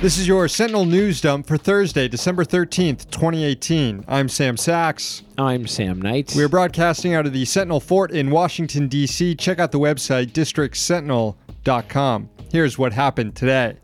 This is your Sentinel News Dump for Thursday, December 13th, 2018. I'm Sam Sachs. I'm Sam Knight. We are broadcasting out of the Sentinel Fort in Washington, D.C. Check out the website districtsentinel.com. Here's what happened today.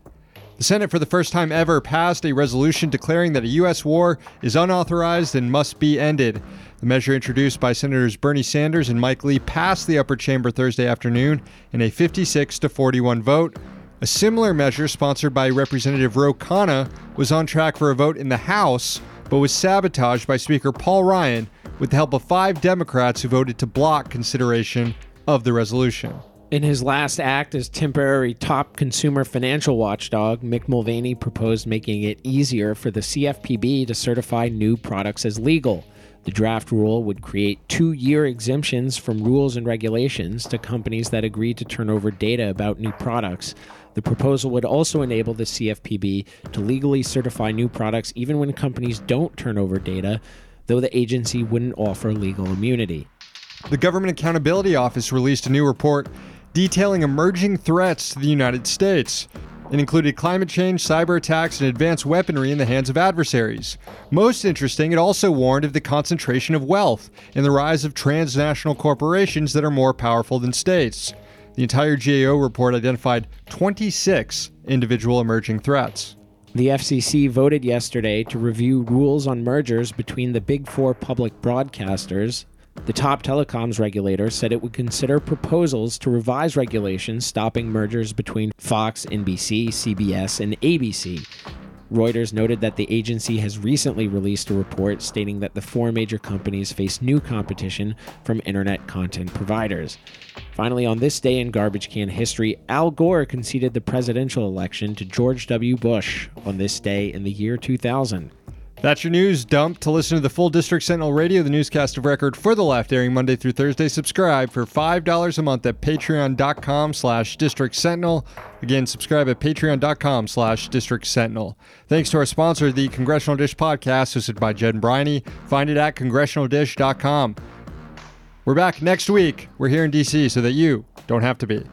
The Senate, for the first time ever, passed a resolution declaring that a U.S. war is unauthorized and must be ended. The measure, introduced by Senators Bernie Sanders and Mike Lee, passed the upper chamber Thursday afternoon in a 56 to 41 vote. A similar measure, sponsored by Representative Ro Khanna, was on track for a vote in the House, but was sabotaged by Speaker Paul Ryan with the help of five Democrats who voted to block consideration of the resolution. In his last act as temporary top consumer financial watchdog, Mick Mulvaney proposed making it easier for the CFPB to certify new products as legal. The draft rule would create two year exemptions from rules and regulations to companies that agree to turn over data about new products. The proposal would also enable the CFPB to legally certify new products even when companies don't turn over data, though the agency wouldn't offer legal immunity. The Government Accountability Office released a new report detailing emerging threats to the United States. It included climate change, cyber attacks, and advanced weaponry in the hands of adversaries. Most interesting, it also warned of the concentration of wealth and the rise of transnational corporations that are more powerful than states. The entire GAO report identified 26 individual emerging threats. The FCC voted yesterday to review rules on mergers between the big four public broadcasters the top telecoms regulator said it would consider proposals to revise regulations stopping mergers between Fox, NBC, CBS, and ABC. Reuters noted that the agency has recently released a report stating that the four major companies face new competition from internet content providers. Finally, on this day in garbage can history, Al Gore conceded the presidential election to George W. Bush on this day in the year 2000. That's your news dump. To listen to the full District Sentinel Radio, the newscast of record for the left, airing Monday through Thursday, subscribe for $5 a month at patreon.com slash district sentinel. Again, subscribe at patreon.com slash district sentinel. Thanks to our sponsor, the Congressional Dish Podcast, hosted by Jed and Bryony. Find it at congressionaldish.com. We're back next week. We're here in D.C. so that you don't have to be.